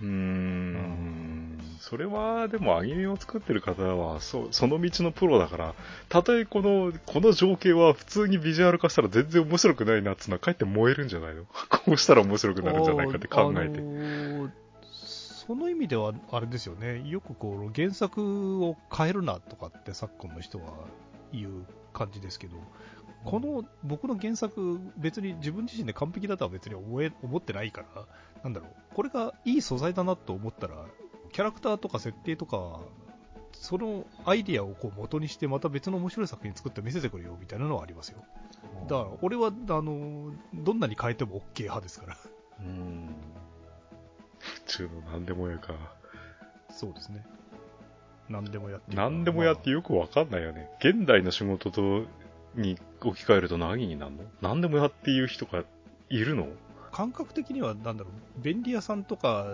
うーん、それは、でもアニメを作ってる方は、そその道のプロだから、たとえこの、この情景は普通にビジュアル化したら全然面白くないなっていうのはかえって燃えるんじゃないの？こうしたら面白くなるんじゃないかって考えて。あのー、その意味では、あれですよね。よくこう、原作を変えるなとかって昨今の人は言う感じですけど、この僕の原作、別に自分自身で完璧だとは別に思え思ってないから、なんだろう、これがいい素材だなと思ったら、キャラクターとか設定とか、そのアイディアをこう元にしてまた別の面白い作品作って見せてくれよみたいなのはありますよ。だから俺はあのどんなに変えても OK 派ですから。うん。普通の何でもやか。そうですね。何でもやって何でもやってよくわかんないよね。現代の仕事とに置き換えると何になるの？何でもやっていう人がいるの？感覚的には、なんだろう、便利屋さんとか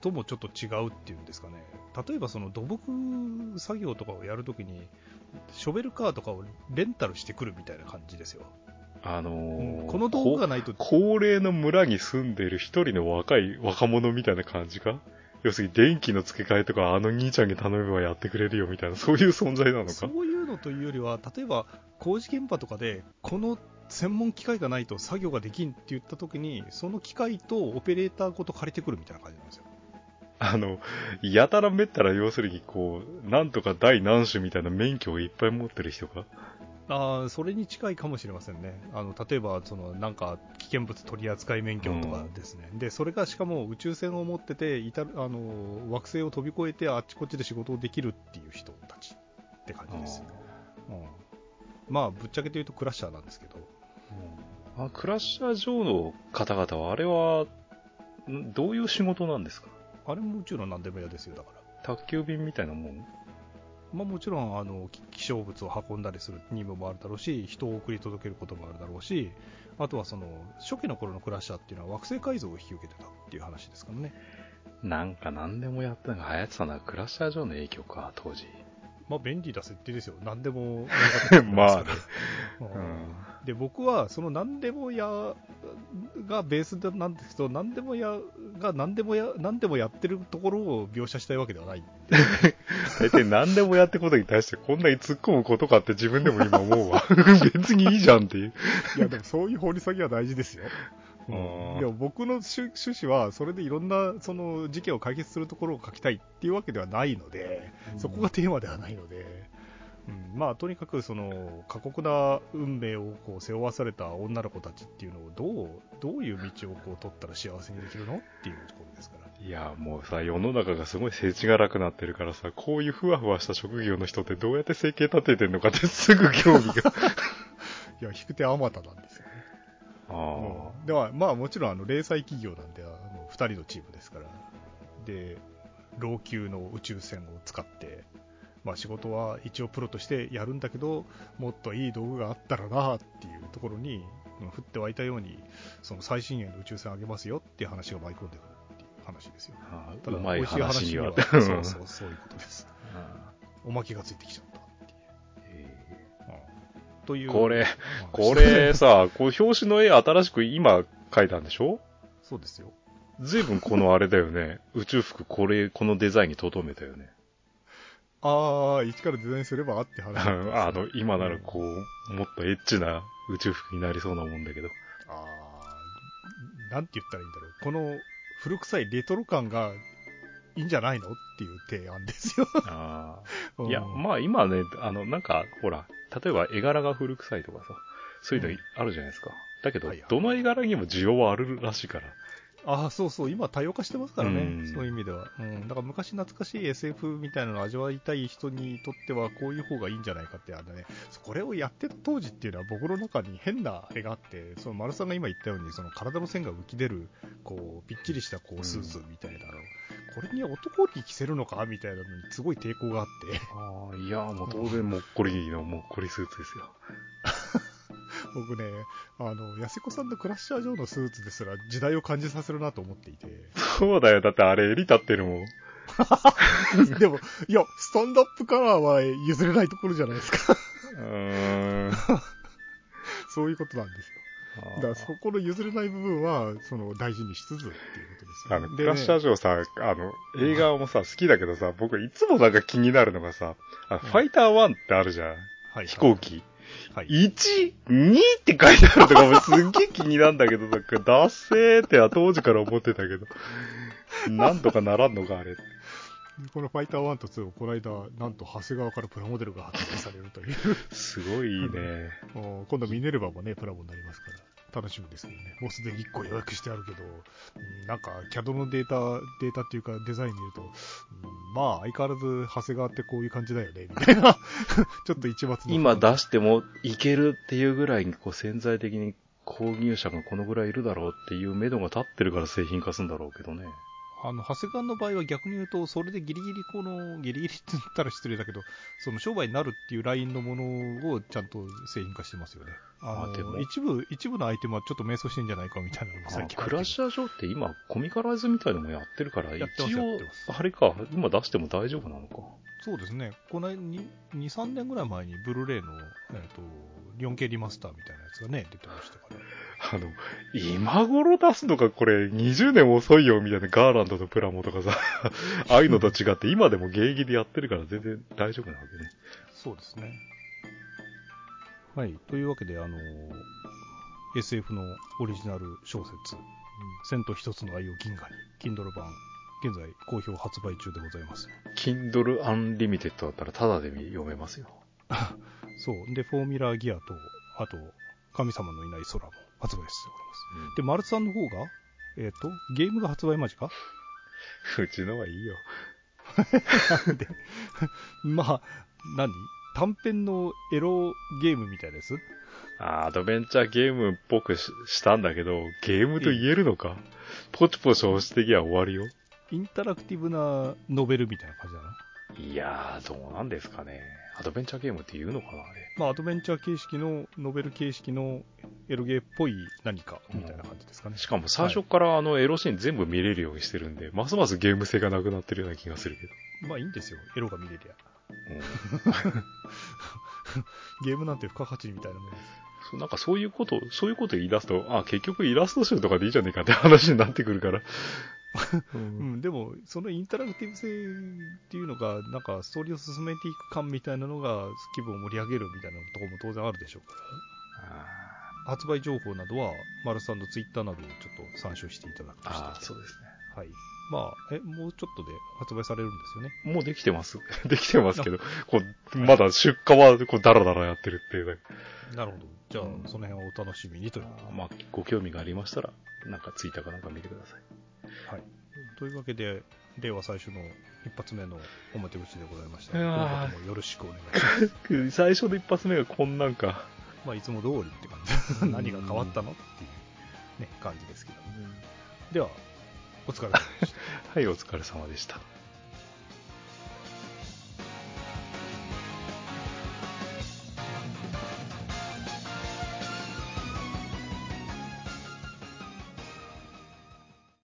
ともちょっと違うっていうんですかね。例えばその土木作業とかをやるときに、ショベルカーとかをレンタルしてくるみたいな感じですよ。あのーうん、この道具がないと。高齢の村に住んでる一人の若い若者みたいな感じか？要するに電気の付け替えとかあの兄ちゃんに頼めばやってくれるよみたいな、そういう存在なのか？そういうのというよりは、例えば工事現場とかで、この専門機械がないと作業ができんって言った時に、その機械とオペレーターごと借りてくるみたいな感じなんですよ。あの、やたらめったら要するにこう、なんとか第何種みたいな免許をいっぱい持ってる人が？あそれに近いかもしれませんね。あの例えばそのなんか危険物取扱免許とかですね、うん、でそれがしかも宇宙船を持ってて至るあの惑星を飛び越えてあっちこっちで仕事をできるっていう人たちって感じです。うん、まあぶっちゃけて言うとクラッシャーなんですけど。うん、あクラッシャー上の方々はあれはどういう仕事なんですか？あれも宇宙の何でも嫌ですよ、だから。宅急便みたいなもん？まあ、もちろんあの希少物を運んだりする任務もあるだろうし人を送り届けることもあるだろうしあとはその初期の頃のクラッシャーっていうのは惑星改造を引き受けてたっていう話ですからね。なんか何でもやったのが流行ってたのはクラッシャー上の影響か当時。まあ便利な設定ですよ。何でも まあ、うん、で僕はその何でもやがベースなんですけど何でもやが何でもや何でもやってるところを描写したいわけではない。大体何でもやってことに対してこんなに突っ込むことかって自分でも今思うわ。別にいいじゃんっていう。いやでもそういう掘り下げは大事ですよ。うん、いや僕の趣旨はそれでいろんなその事件を解決するところを書きたいっていうわけではないので、そこがテーマではないので、うん、まあとにかくその過酷な運命をこう背負わされた女の子たちっていうのをどうどういう道をこう取ったら幸せにできるのっていうところですから。いや、もうさ、世の中がすごい世知辛くなってるからさ、こういうふわふわした職業の人ってどうやって生計立ててんのかってすぐ興味が。いや、引く手あまたなんですよね。ああ。では、まあもちろんあの、零細企業なんで、あの、二人のチームですから。で、老朽の宇宙船を使って、まあ、仕事は一応プロとしてやるんだけど、もっといい道具があったらなっていうところに、降って湧いたように、その最新鋭の宇宙船あげますよっていう話が舞い込んでくるっていう話ですよ。あただ、うまい話には。そうそう、そういうことです。おまけがついてきちゃったっていう。という。これ、これさ、こう表紙の絵新しく今描いたんでしょ？そうですよ。ずいぶんこのあれだよね。宇宙服これ、このデザインに留めたよね。ああ、一からデザインすればって話、ね、あの、今ならこう、もっとエッチな宇宙服になりそうなもんだけど。ああ、なんて言ったらいいんだろう。この古臭いレトロ感がいいんじゃないのっていう提案ですよああ。いや、まあ今ね、あの、なんか、ほら、例えば絵柄が古臭いとかさ、そういうのあるじゃないですか。だけど、どの絵柄にも需要はあるらしいから。ああ、そうそう、今多様化してますからね、うん、そういう意味では。うん、だから昔懐かしい SF みたいなのを味わいたい人にとっては、こういう方がいいんじゃないかって、あのね、これをやってた当時っていうのは僕の中に変な絵があって、その丸さんが今言ったように、その体の線が浮き出る、こう、ぴっちりしたこうスーツみたいなの、うん、これに男に着せるのかみたいなのにすごい抵抗があって。ああ、いや、もう当然もっこりのもっこりスーツですよ。僕ね、あの、安子さんのクラッシャー上のスーツですら時代を感じさせるなと思っていて。そうだよ。だってあれ襟立ってるもん。でも、いや、スタンドアップカラーは譲れないところじゃないですか。うーん。そういうことなんですよ。だからそこの譲れない部分は、その大事にしつつっていうことですよ、ね。あの、クラッシャー上さ、あの、映画もさ、好きだけどさ、僕いつもなんか気になるのがさ、あファイター1ってあるじゃん。はい、飛行機。はい、1、2って書いてあるとかもすっげえ気になるんだけど、なんか、ダッセーっては当時から思ってたけど、なんとかならんのか、あれ。このファイター1と2をこの間、なんと長谷川からプラモデルが発売されるという。すごいいいね。今度ミネルヴァもね、プラモになりますから。楽しみですけどね。もうすでに1個予約してあるけど、なんか CAD のデータ、データっていうかデザインで言うと、まあ相変わらず長谷川ってこういう感じだよね、みたいな。ちょっと一末今出してもいけるっていうぐらいにこう潜在的に購入者がこのぐらいいるだろうっていう目処が立ってるから製品化するんだろうけどね。あの、長谷川の場合は逆に言うと、それでギリギリ この、ギリギリって言ったら失礼だけど、その商売になるっていうラインのものをちゃんと製品化してますよね。あでも一部、一部のアイテムはちょっと迷走してんじゃないかみたいなのも最近クラッシャー上って今、コミカライズみたいなのもやってるから、一応、あれか、今出しても大丈夫なのか。そうですね。この2、3年ぐらい前にブルーレイの、えっ、ー、と、4K リマスターみたいなやつがね、出てましたから。あの、今頃出すのかこれ20年遅いよみたいなガーランドとプラモとかさ、ああいうのと違って今でも現役でやってるから全然大丈夫なわけね。そうですね。はい。というわけで、あの、SF のオリジナル小説、千と一つの愛を銀河に、Kindle 版、現在好評発売中でございます。Kindle Unlimited だったらタダで読めますよ。そう。で、フォーミュラーギアと、あと、神様のいない空も発売しております。うん、で、マルツさんの方が、えっ、ー、と、ゲームが発売間近？うちのはいいよ。でまあ、何？短編のエロゲームみたいですあアドベンチャーゲームっぽくしたんだけど、ゲームと言えるのか、ポチポチ押してきゃ終わるよ。インタラクティブなノベルみたいな感じなのいやー、どうなんですかね。アドベンチャーゲームって言うのかな、あれ。まあ、アドベンチャー形式の、ノベル形式のエロゲーっぽい何かみたいな感じですかね。しかも最初からあのエロシーン全部見れるようにしてるんで、はい、ますますゲーム性がなくなってるような気がするけど。まあいいんですよ、エロが見れりゃ。ゲームなんて付加価値みたいなもんです。そうなんかそういうこと、そういうこと言い出すと、あ、結局イラスト集とかでいいじゃねえかって話になってくるから。うん、でも、そのインタラクティブ性っていうのが、なんかストーリーを進めていく感みたいなのが気分を盛り上げるみたいなところも当然あるでしょうから。発売情報などは、マルさんのツイッターなどをちょっと参照していただくとして。あそうですね。はい。まあ、え、もうちょっとで発売されるんですよね？もうできてます。できてますけど、こう、まだ出荷は、こう、だらだらやってるっていう。なるほど。じゃあ、その辺はお楽しみにという。まあ、ご興味がありましたら、なんかツイッターかなんか見てください。はい。というわけで、令和最初の一発目の表口でございました。今後ともよろしくお願いします。最初の一発目がこんなんか。まあ、いつも通りって感じ。何が変わったの？っていう、ね、感じですけど。では、お疲れ様でした。はい、お疲れ様でした。